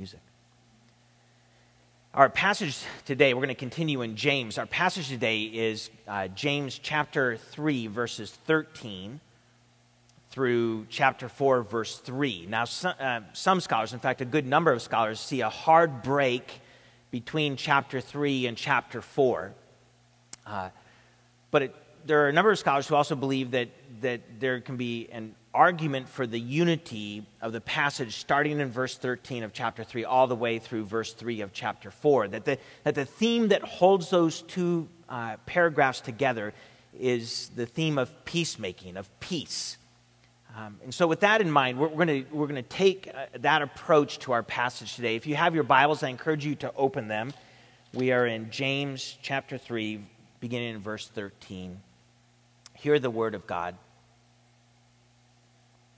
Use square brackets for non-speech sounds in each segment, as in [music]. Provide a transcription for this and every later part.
music. Our passage today, we're going to continue in James. Our passage today is uh, James chapter 3, verses 13 through chapter 4, verse 3. Now, some, uh, some scholars, in fact, a good number of scholars, see a hard break between chapter 3 and chapter 4. Uh, but it, there are a number of scholars who also believe that, that there can be an argument for the unity of the passage starting in verse 13 of chapter 3 all the way through verse 3 of chapter 4. That the, that the theme that holds those two uh, paragraphs together is the theme of peacemaking, of peace. Um, and so, with that in mind, we're, we're going we're to take uh, that approach to our passage today. If you have your Bibles, I encourage you to open them. We are in James chapter 3, beginning in verse 13. Hear the word of God.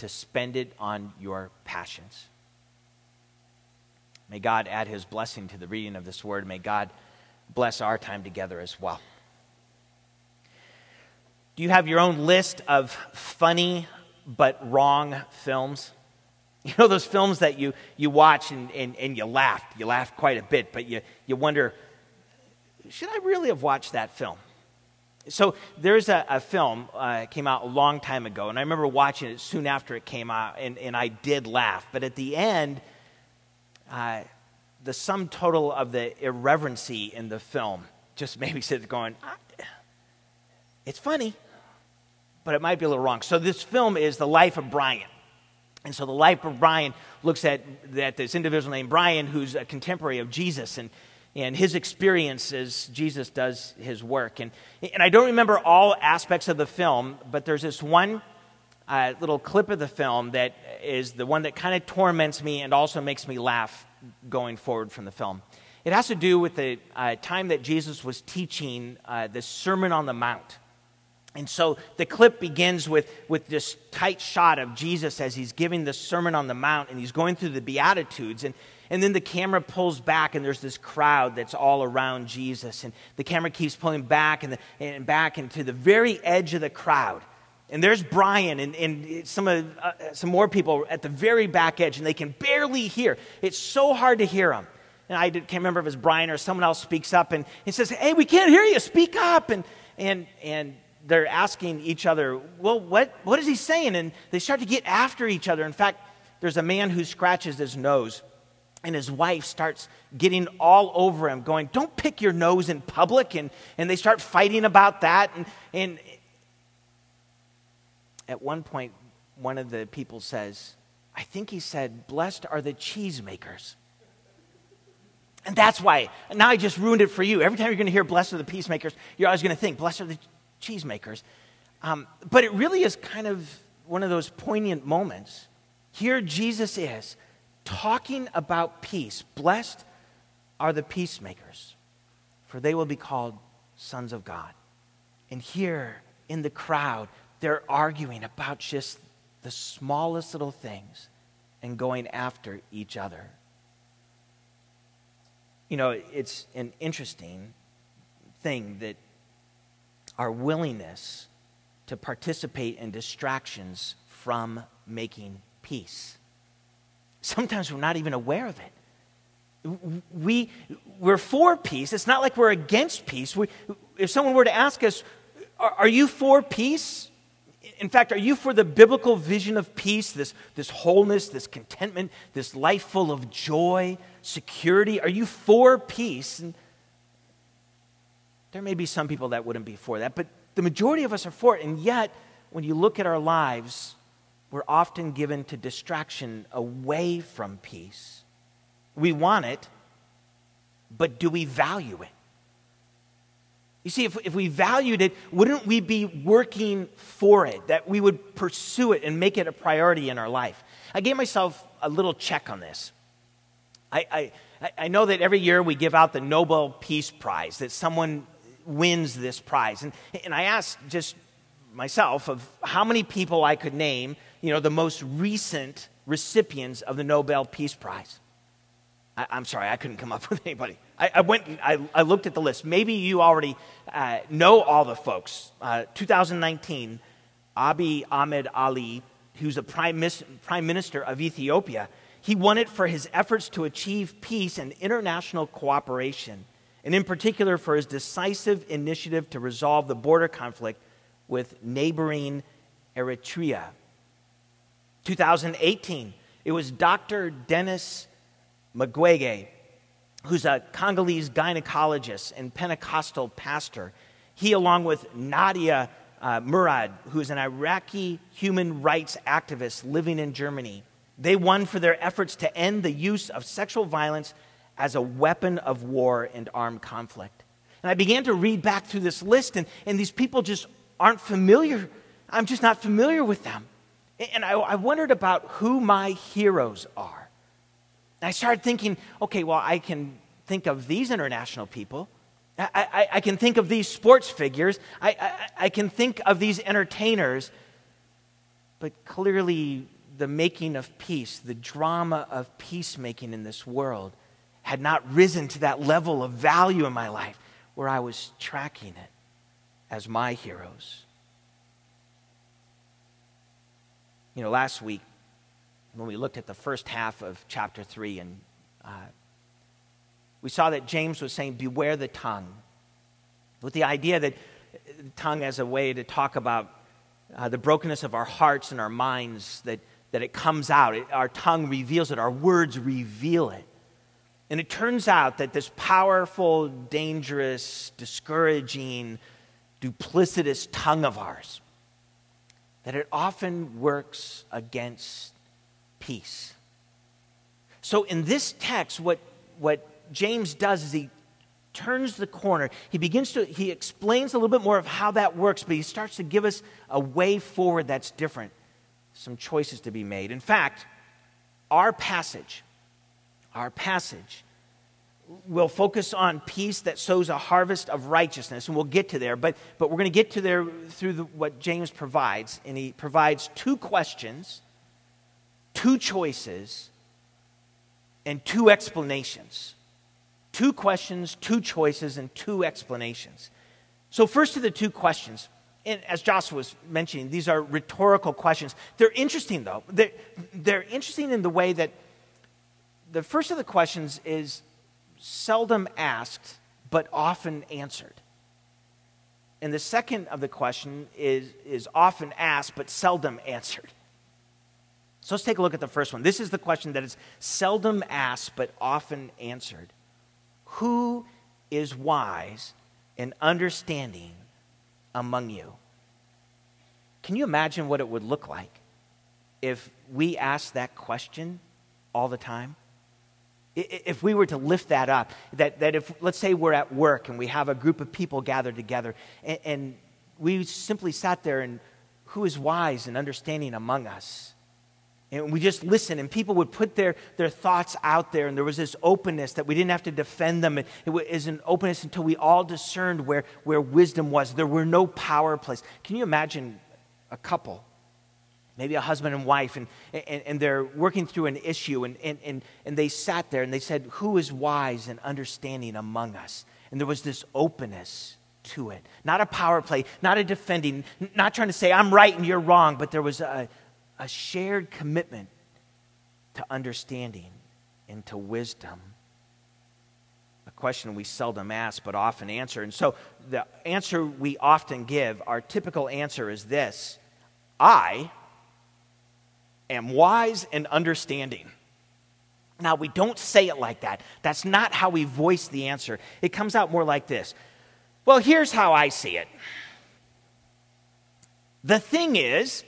to spend it on your passions. May God add his blessing to the reading of this word. May God bless our time together as well. Do you have your own list of funny but wrong films? [laughs] You know those films that you, you watch and, and, and you laugh. You laugh quite a bit, but you, you wonder, should I really have watched that film? So there's a, a film uh, came out a long time ago, and I remember watching it soon after it came out, and, and I did laugh. But at the end, uh, the sum total of the irreverency in the film just [laughs] made me sit going, ah, it's funny, but it might be a little wrong. So this film is the life of Brian. And so the life of Brian looks at, at this individual named Brian, who's a contemporary of Jesus, and and his experience as Jesus does his work. And, and I don't remember all aspects of the film, but there's this one uh, little clip of the film that is the one that kind of torments me and also makes me laugh going forward from the film. It has to do with the uh, time that Jesus was teaching uh, the Sermon on the Mount. And so the clip begins with, with this tight shot of Jesus as he's giving the Sermon on the Mount and he's going through the Beatitudes. And, and then the camera pulls back, and there's this crowd that's all around Jesus. And the camera keeps pulling back and, the, and back into the very edge of the crowd. And there's Brian and, and some, of, uh, some more people at the very back edge, and they can barely hear. It's so hard to hear them. And I can't remember if it's Brian or someone else speaks up and he says, Hey, we can't hear you. Speak up. And, and, and they're asking each other, Well, what, what is he saying? And they start to get after each other. In fact, there's a man who scratches his nose and his wife starts getting all over him, going, Don't pick your nose in public. And, and they start fighting about that. And, and at one point, one of the people says, I think he said, Blessed are the cheesemakers. And that's why, now I just ruined it for you. Every time you're going to hear Blessed are the peacemakers, you're always going to think, Blessed are the cheesemakers. Um, but it really is kind of one of those poignant moments. Here Jesus is talking about peace. Blessed are the peacemakers, for they will be called sons of God. And here in the crowd, they're arguing about just the smallest little things and going after each other. You know, it's an interesting thing that our willingness to participate in distractions from making peace. Sometimes we're not even aware of it. We, we're for peace. It's not like we're against peace. We, if someone were to ask us, are, are you for peace? In fact, are you for the biblical vision of peace, this, this wholeness, this contentment, this life full of joy, security? Are you for peace? And there may be some people that wouldn't be for that, but the majority of us are for it. And yet, when you look at our lives, we're often given to distraction away from peace. We want it, but do we value it? You see, if, if we valued it, wouldn't we be working for it? That we would pursue it and make it a priority in our life? I gave myself a little check on this. I, I, I know that every year we give out the Nobel Peace Prize, that someone wins this prize. And, and I asked just myself of how many people I could name, you know, the most recent recipients of the Nobel Peace Prize. I, am sorry, I couldn't come up [laughs] with anybody. I, I went, I, I, looked at the list. Maybe you already uh, know all the folks. Uh, 2019, Abiy Ahmed Ali, who's the prime, prime minister of Ethiopia, he won it for his efforts to achieve peace and international cooperation, and in particular for his decisive initiative to resolve the border conflict with neighboring Eritrea. 2018, it was Dr. Denis Mukwege, who's a Congolese gynecologist and Pentecostal pastor. He, along with Nadia uh, Murad, who's an Iraqi human rights activist living in Germany, they won for their efforts to end the use of sexual violence as a weapon of war and armed conflict. And I began to read back through this list, and, and these people just aren't familiar. I'm just not familiar with them. And I, I wondered about who my heroes are. And I started thinking, okay, well, I can think of these international people. I, I, I can think of these sports figures. I, I, I can think of these entertainers. But clearly, the making of peace, the drama of peacemaking in this world, had not risen to that level of value in my life where I was tracking it as my heroes. You know, last week, when we looked at the first half of chapter 3, and uh, we saw that James was saying, Beware the tongue, with the idea that the tongue as a way to talk about uh, the brokenness of our hearts and our minds, that, that it comes out. It, our tongue reveals it, our words reveal it. And it turns out that this powerful, dangerous, discouraging, duplicitous tongue of ours, that it often works against peace. So in this text, what, what James does is he turns the corner. He begins to, he explains a little bit more of how that works, but he starts to give us a way forward that's different, some choices to be made. In fact, our passage, our passage we'll focus on peace that sows a harvest of righteousness, and we'll get to there. But, but we're going to get to there through the, what James provides. And he provides two questions, two choices, and two explanations. Two questions, two choices, and two explanations. So, first to the two questions. And as Joshua was mentioning, these are rhetorical questions. They're interesting, though. They're, they're interesting in the way that the first of the questions is seldom asked, but often answered. And the second of the question is, is often asked, but seldom answered. So let's take a look at the first one. This is the question that is seldom asked, but often answered Who is wise and understanding among you? Can you imagine what it would look like if we asked that question all the time? If we were to lift that up, that, that if, let's say we're at work and we have a group of people gathered together, and, and we simply sat there and who is wise and understanding among us? And we just listen, and people would put their, their thoughts out there, and there was this openness that we didn't have to defend them. It was an openness until we all discerned where, where wisdom was. There were no power plays. Can you imagine a couple maybe a husband and wife, and, and, and they're working through an issue, and, and, and, and they sat there and they said, Who is wise and understanding among us? And there was this openness to it. Not a power play, not a defending, not trying to say, I'm right and you're wrong, but there was a, a shared commitment to understanding and to wisdom. A question we seldom ask but often answer. And so the answer we often give, our typical answer is this I am wise and understanding. Now, we don't say it like that. That's not how we voice the answer. It comes out more like this Well, here's how I see it. The thing is,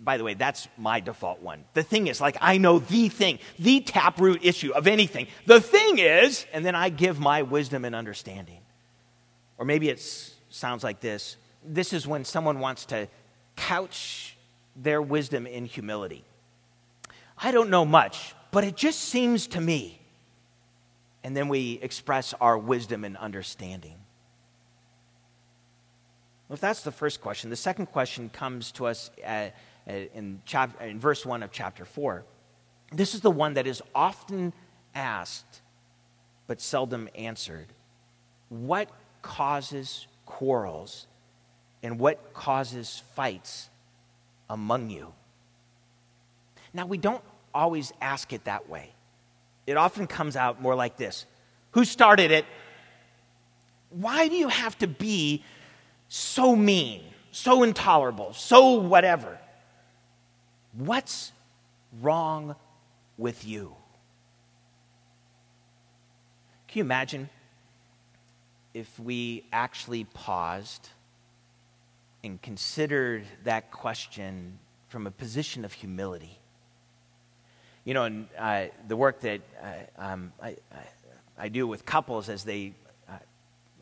by the way, that's my default one. The thing is, like, I know the thing, the taproot issue of anything. The thing is, and then I give my wisdom and understanding. Or maybe it sounds like this this is when someone wants to couch their wisdom in humility. I don't know much, but it just seems to me. And then we express our wisdom and understanding. Well, if that's the first question, the second question comes to us. At, in, chap- in verse 1 of chapter 4. This is the one that is often asked but seldom answered. What causes quarrels and what causes fights among you? Now, we don't always ask it that way. It often comes out more like this Who started it? Why do you have to be so mean, so intolerable, so whatever? What's wrong with you? Can you imagine if we actually paused and considered that question from a position of humility? You know, and uh, the work that uh, um, I, I, do with couples as they uh,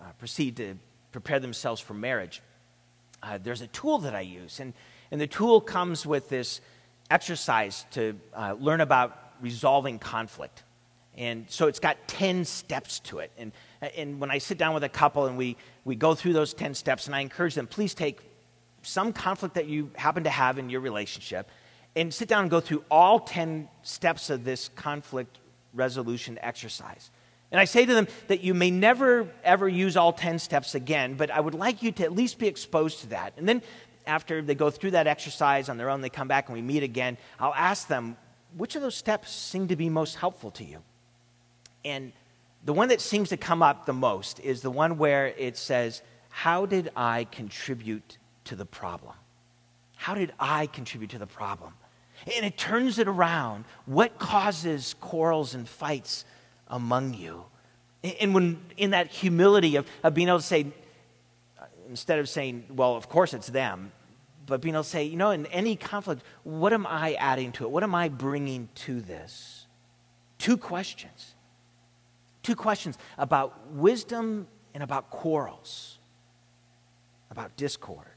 uh proceed to prepare themselves for marriage, there's a tool that I use. And, and the tool comes with this exercise to learn about resolving conflict. And so it's got 10 steps to it. And, and when I sit down with a couple and we, we go through those 10 steps, and I encourage them, please take some conflict that you happen to have in your relationship and sit down and go through all 10 steps of this conflict resolution exercise. And I say to them that you may never ever use all 10 steps again, but I would like you to at least be exposed to that. And then after they go through that exercise on their own, they come back and we meet again, I'll ask them, which of those steps seem to be most helpful to you? And the one that seems to come up the most is the one where it says, How did I contribute to the problem? How did I contribute to the problem? And it turns it around. What causes quarrels and fights among you? And when in that humility of, of being able to say, instead of saying, well, of course it's them, but being able to say, you know, in any conflict, what am I adding to it? What am I bringing to this? Two questions. Two questions about wisdom and about quarrels, about discord.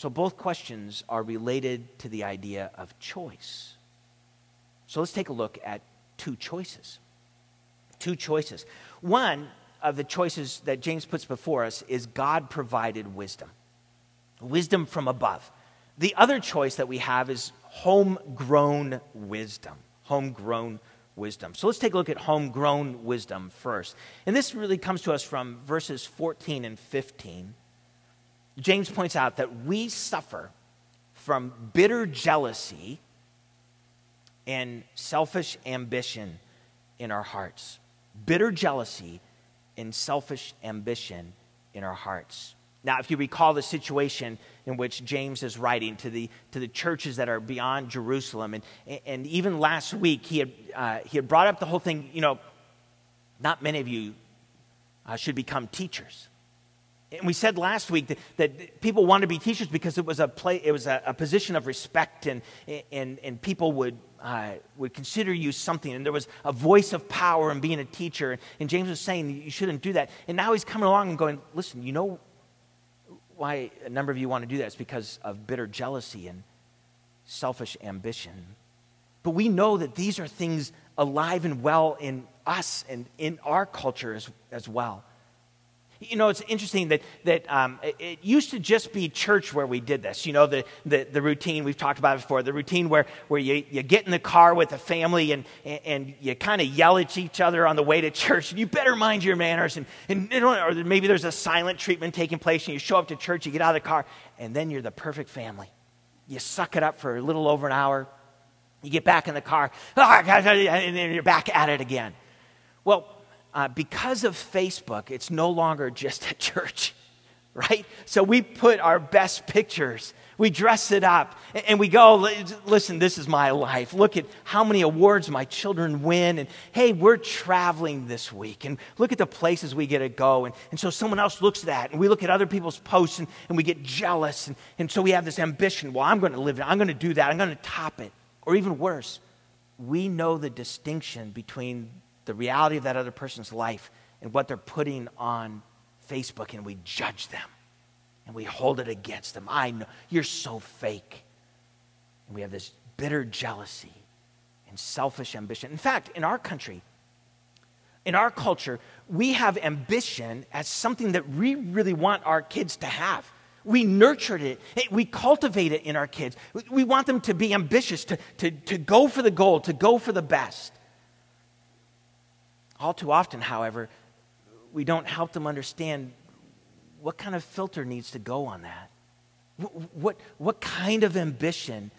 So both questions are related to the idea of choice. So let's take a look at two choices. Two choices. One of the choices that James puts before us is God provided wisdom, wisdom from above. The other choice that we have is homegrown wisdom, homegrown wisdom. So let's take a look at homegrown wisdom first. And this really comes to us from verses 14 and 15. James points out that we suffer from bitter jealousy and selfish ambition in our hearts. Bitter jealousy and selfish ambition in our hearts. Now, if you recall the situation in which James is writing to the, to the churches that are beyond Jerusalem, and, and even last week he had, uh, he had brought up the whole thing, you know, not many of you uh, should become teachers. And we said last week that, that, people want to be teachers because it was a, play, it was a, a position of respect, and, and, and people would, uh, would consider you something. And there was a voice of power in being a teacher. And James was saying you shouldn't do that. And now he's coming along and going, listen, you know why a number of you want to do that? It's because of bitter jealousy and selfish ambition. But we know that these are things alive and well in us and in our culture as, as well. You know, it's interesting that, that um, it, it, used to just be church where we did this. You know, the, the, the routine, we've talked about it before, the routine where, where you, you get in the car with the family and, and, and you kind of yell at each other on the way to church. You better mind your manners. And, and or maybe there's a silent treatment taking place and you show up to church, you get out of the car, and then you're the perfect family. You suck it up for a little over an hour. You get back in the car, and then you're back at it again. Well, uh, because of Facebook, it's no longer just [laughs] a church, right? So we put our best pictures, we dress it up, and we go, listen, this is my life. Look at how many awards my children win. And hey, we're traveling this week, and look at the places we get to go. And, and so someone else looks at that, and we look at other people's posts, and, and we get jealous. And, and so we have this ambition well, I'm going to live it, I'm going to do that, I'm going to top it. Or even worse, we know the distinction between the reality of that other person's life and what they're putting on Facebook, and we judge them and we hold it against them. I know you're so fake. And we have this bitter jealousy and selfish ambition. In fact, in our country, in our culture, we have ambition as something that we really want our kids to have. We nurtured it. We cultivate it in our kids. We want them to be ambitious, to, to, to go for the goal, to go for the best. All too often, however, we don't help them understand what kind of filter needs to go on that. What, what, what kind of ambition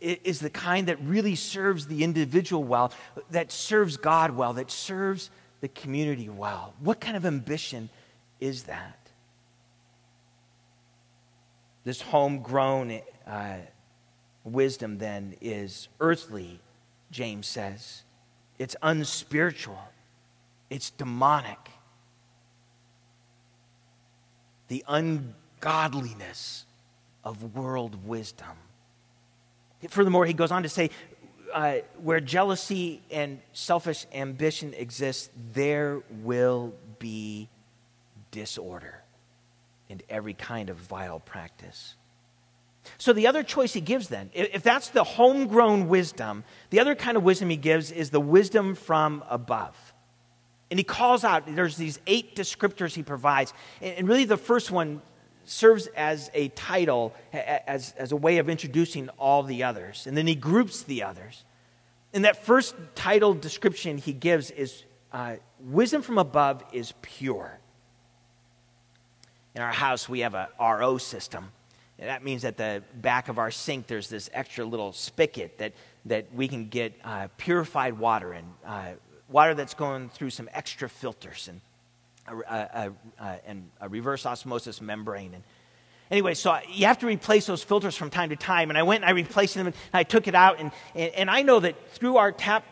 is the kind that really serves the individual well, that serves God well, that serves the community well? What kind of ambition is that? This homegrown uh, wisdom, then, is earthly, James says. It's unspiritual. It's demonic. The ungodliness of world wisdom. Furthermore, he goes on to say, uh, where jealousy and selfish ambition exist, there will be disorder and every kind of vile practice. So, the other choice he gives then, if that's the homegrown wisdom, the other kind of wisdom he gives is the wisdom from above. And he calls out, there's these eight descriptors he provides. And really, the first one serves as a title, as, as a way of introducing all the others. And then he groups the others. And that first title description he gives is uh, Wisdom from above is pure. In our house, we have a RO system. And that means at the back of our sink, there's this extra little spigot that, that we can get uh, purified water in. Uh, water that's going through some extra filters and a, a, a, and a reverse osmosis membrane. And anyway, so you have to replace those filters from time to time. And I went and I replaced them and I took it out. And, and, and I know that through our tap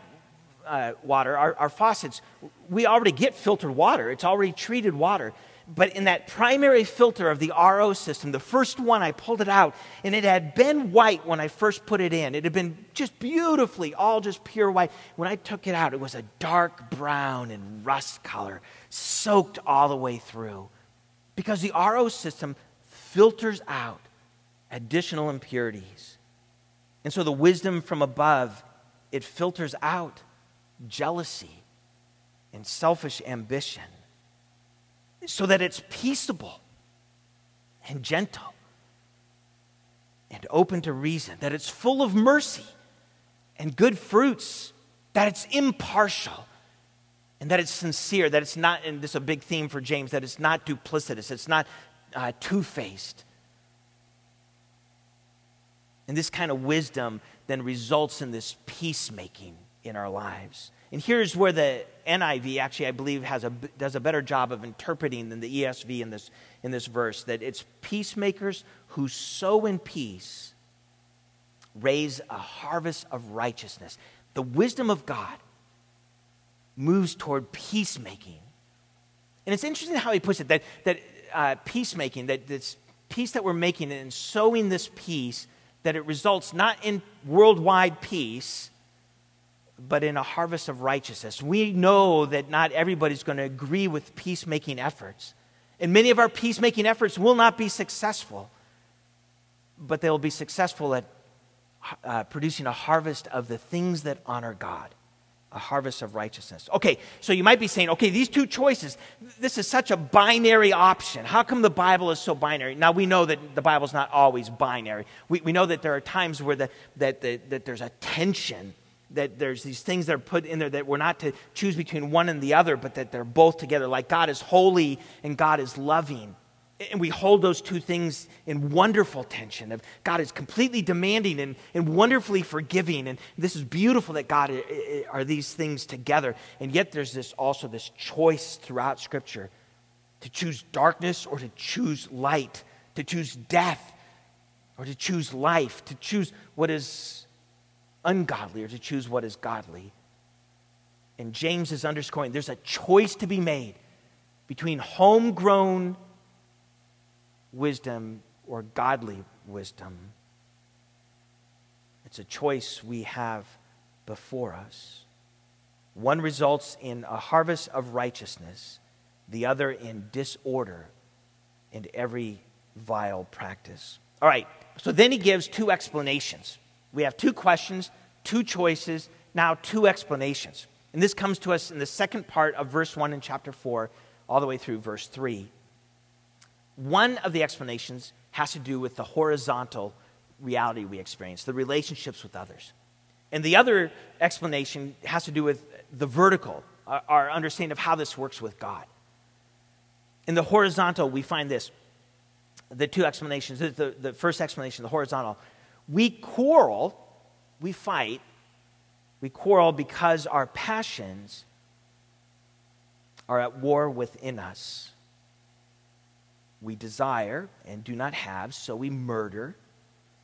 uh, water, our, our faucets, we already get filtered water. It's already treated water. But in that primary filter of the RO system, the first one, I pulled it out, and it had been white when I first put it in. It had been just beautifully, all just pure white. When I took it out, it was a dark brown and rust color, soaked all the way through. Because the RO system filters out additional impurities. And so the wisdom from above, it filters out jealousy and selfish ambition so that it's peaceable and gentle and open to reason, that it's full of mercy and good fruits, that it's impartial and that it's sincere, that it's not, and this is a big theme for James, that it's not duplicitous, it's not uh, two faced. And this kind of wisdom then results in this peacemaking in our lives. And here's where the NIV actually, I believe, has a, does a better job of interpreting than the ESV in this, in this verse that it's peacemakers who sow in peace raise a harvest of righteousness. The wisdom of God moves toward peacemaking. And it's interesting how he puts it that, that uh, peacemaking, that this peace that we're making and sowing this peace, that it results not in worldwide peace but in a harvest of righteousness. We know that not everybody's going to agree with peacemaking efforts. And many of our peacemaking efforts will not be successful, but they'll be successful at uh, producing a harvest of the things that honor God a harvest of righteousness. Okay, so you might be saying, okay, these two choices, this is such a binary option. How come the Bible is so binary? Now, we know that the Bible's not always binary. We, we know that there are times where the, that, the, that there's a tension, that there's these things that are put in there that we're not to choose between one and the other, but that they're both together. Like God is holy and God is loving. And we hold those two things in wonderful tension. Of God is completely demanding and, and wonderfully forgiving. And this is beautiful that God eh, eh, eh, are these things together. And yet there's this also this choice throughout Scripture to choose darkness or to choose light, to choose death or to choose life, to choose what is ungodly or to choose what is godly. And James is underscoring there's a choice to be made between homegrown wisdom or godly wisdom. It's a choice we have before us. One results in a harvest of righteousness, the other in disorder and every vile practice. All right, so then he gives two explanations. We have two questions, two choices, now two explanations. And this comes to us in the second part of verse 1 in chapter 4, all the way through verse 3. One of the explanations has to do with the horizontal reality we experience, the relationships with others. And the other explanation has to do with the vertical, our understanding of how this works with God. In the horizontal, we find this the two explanations. The, the first explanation, the horizontal, we quarrel, we fight, we quarrel because our passions are at war within us. We desire and do not have, so we murder.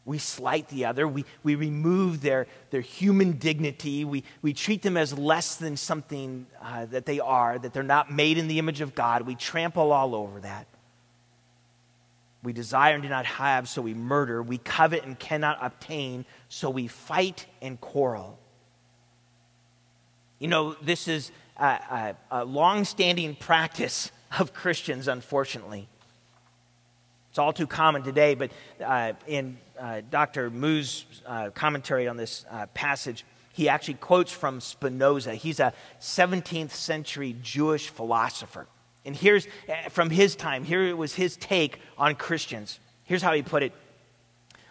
We slight the other. We, we remove their, their human dignity. We, we treat them as less than something uh, that they are, that they're not made in the image of God. We trample all over that. We desire and do not have, so we murder. We covet and cannot obtain, so we fight and quarrel. You know, this is a, a, a long standing practice of Christians, unfortunately. It's all too common today, but uh, in uh, Dr. Moo's uh, commentary on this uh, passage, he actually quotes from Spinoza. He's a 17th century Jewish philosopher. And here's uh, from his time, here it was his take on Christians. Here's how he put it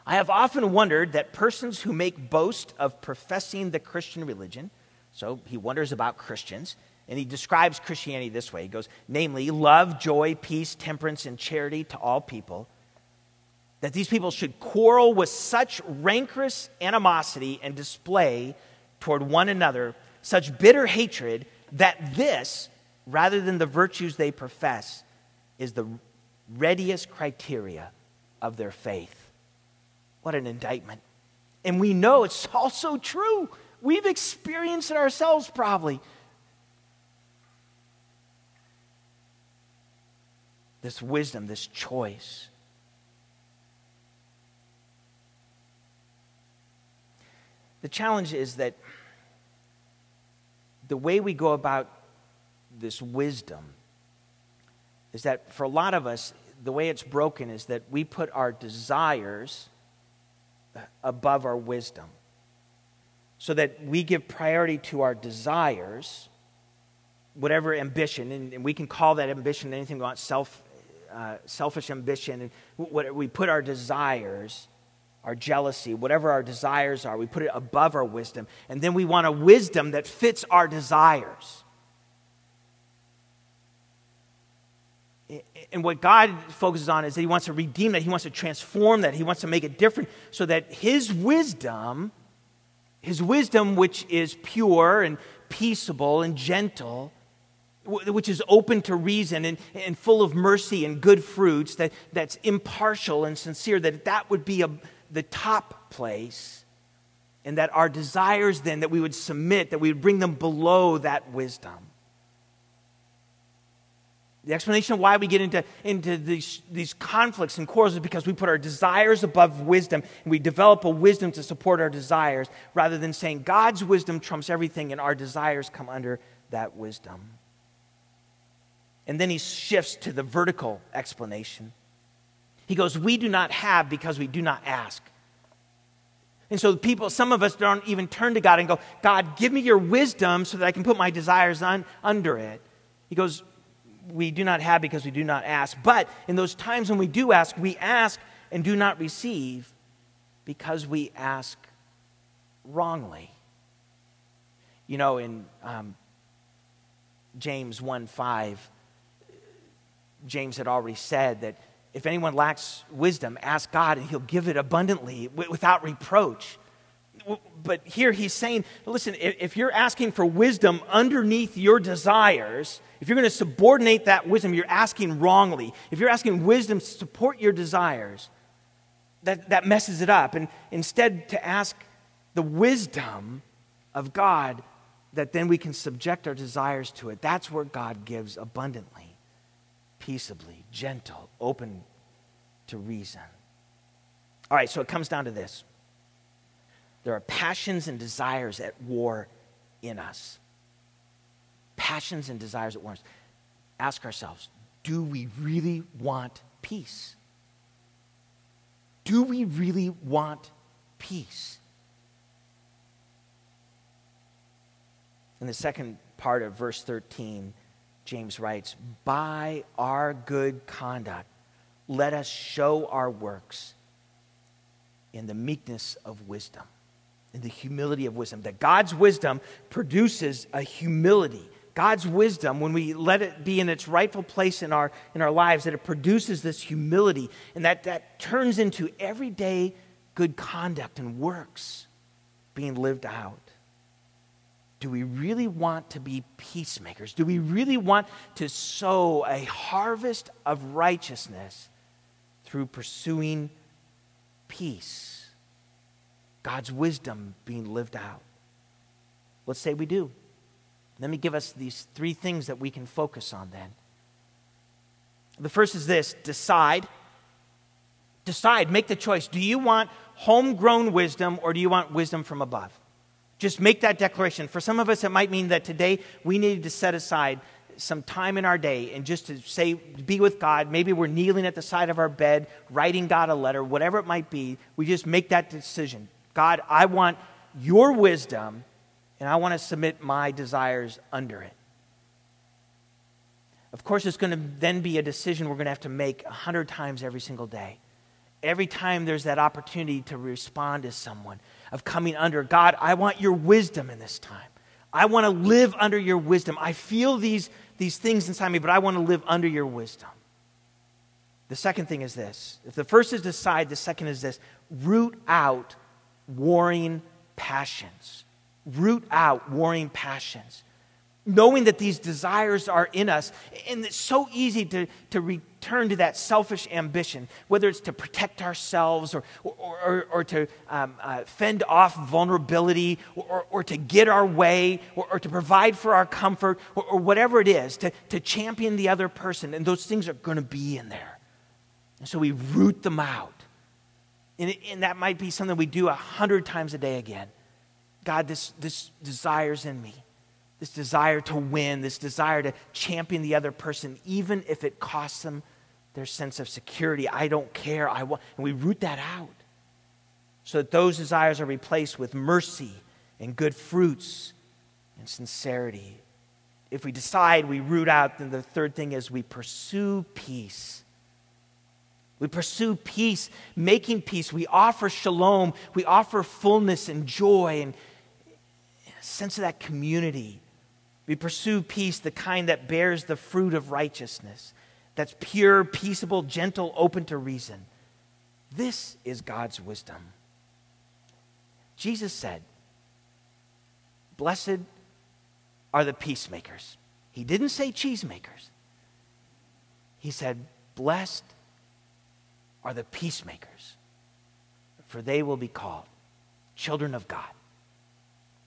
I have often wondered that persons who make boast of professing the Christian religion, so he wonders about Christians, and he describes Christianity this way He goes, namely, love, joy, peace, temperance, and charity to all people. That these people should quarrel with such rancorous animosity and display toward one another such bitter hatred that this, rather than the virtues they profess, is the readiest criteria of their faith. What an indictment. And we know it's [laughs] also true. We've experienced it ourselves, probably. this wisdom, this choice. The challenge is that the way we go about this wisdom is that for a lot of us, the way it's broken is that we put our desires above our wisdom. So that we give priority to our desires, whatever ambition, and, and we can call that ambition anything we want self uh, selfish ambition and what we put our desires our jealousy whatever our desires are we put it above our wisdom and then we want a wisdom that fits our desires and what god focuses on is that he wants to redeem that he wants to transform that he wants to make it different so that his wisdom his wisdom which is pure and peaceable and gentle which is open to reason and, and full of mercy and good fruits, that, that's impartial and sincere, that that would be a, the top place, and that our desires then, that we would submit, that we would bring them below that wisdom. The explanation of why we get into, into these, these conflicts and quarrels is because we put our desires above wisdom and we develop a wisdom to support our desires rather than saying God's wisdom trumps everything and our desires come under that wisdom. And then he shifts to the vertical explanation. He goes, We do not have because we do not ask. And so people, some of us don't even turn to God and go, God, give me your wisdom so that I can put my desires on, under it. He goes, we do not have because we do not ask. But in those times when we do ask, we ask and do not receive because we ask wrongly. You know, in um, James 1 5, James had already said that if anyone lacks wisdom, ask God and he'll give it abundantly without reproach. But here he's saying, listen, if you're asking for wisdom underneath your desires, if you're going to subordinate that wisdom, you're asking wrongly. If you're asking wisdom to support your desires, that, that messes it up. And instead, to ask the wisdom of God, that then we can subject our desires to it. That's where God gives abundantly, peaceably, gentle, open to reason. All right, so it comes down to this there are passions and desires at war in us. Passions and desires at war. Ask ourselves do we really want peace? Do we really want peace? In the second part of verse 13, James writes, By our good conduct, let us show our works in the meekness of wisdom, in the humility of wisdom. That God's wisdom produces a humility. God's wisdom, when we let it be in its rightful place in our, in our lives, that it produces this humility and that, that turns into everyday good conduct and works being lived out do we really want to be peacemakers? Do we really want to sow a harvest of righteousness through pursuing peace? God's wisdom being lived out. Let's say we do. Let me give us these three things that we can focus on then. The first is this decide. Decide, make the choice. Do you want homegrown wisdom or do you want wisdom from above? Just make that declaration. For some of us, it might mean that today we need to set aside some time in our day and just to say, be with God. Maybe we're kneeling at the side of our bed, writing God a letter, whatever it might be. We just make that decision. God, I want your wisdom, and I want to submit my desires under it. Of course, it's going to then be a decision we're going to have to make a hundred times every single day. Every time there's that opportunity to respond to someone, of coming under. God, I want your wisdom in this time. I want to live under your wisdom. I feel these, these things inside me, but I want to live under your wisdom. The second thing is this if the first is decide, the second is this root out warring passions. Root out warring passions knowing that these desires are in us. And it's so easy to, to return to that selfish ambition, whether it's to protect ourselves or, or, or, or to um, uh, fend off vulnerability or, or, to get our way or, or to provide for our comfort or, or whatever it is, to, to champion the other person. And those things are going to be in there. And so we root them out. And, and that might be something we do a hundred times a day again. God, this, this desires in me this desire to win, this desire to champion the other person, even if it costs them their sense of security. I don't care. I want, and we root that out so that those desires are replaced with mercy and good fruits and sincerity. If we decide we root out, then the third thing is we pursue peace. We pursue peace, making peace. We offer shalom. We offer fullness and joy and sense of that community we pursue peace, the kind that bears the fruit of righteousness, that's pure, peaceable, gentle, open to reason. This is God's wisdom. Jesus said, Blessed are the peacemakers. He didn't say cheesemakers. He said, Blessed are the peacemakers, for they will be called children of God.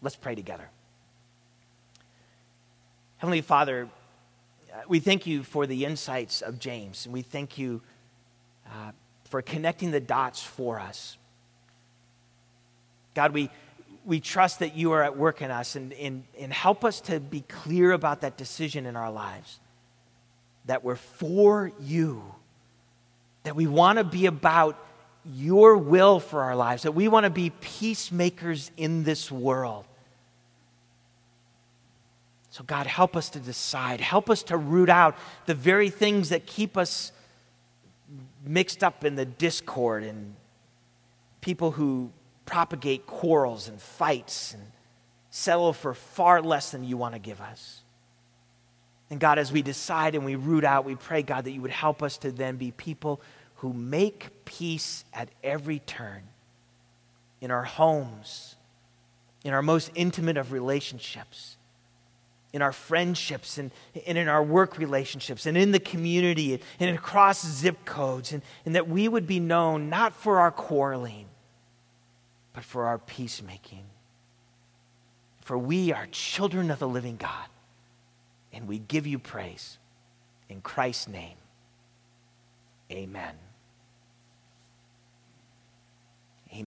Let's pray together. Heavenly Father, uh, we thank you for the insights of James, and we thank you uh, for connecting the dots for us. God, we, we trust that you are at work in us, and, and, and help us to be clear about that decision in our lives that we're for you, that we want to be about your will for our lives, that we want to be peacemakers in this world. So, God, help us to decide. Help us to root out the very things that keep us mixed up in the discord and people who propagate quarrels and fights and settle for far less than you want to give us. And God, as we decide and we root out, we pray, God, that you would help us to then be people who make peace at every turn in our homes, in our most intimate of relationships, in our friendships and, and in our work relationships and in the community and across zip codes, and, and that we would be known not for our quarreling, but for our peacemaking. For we are children of the living God, and we give you praise. In Christ's name, amen.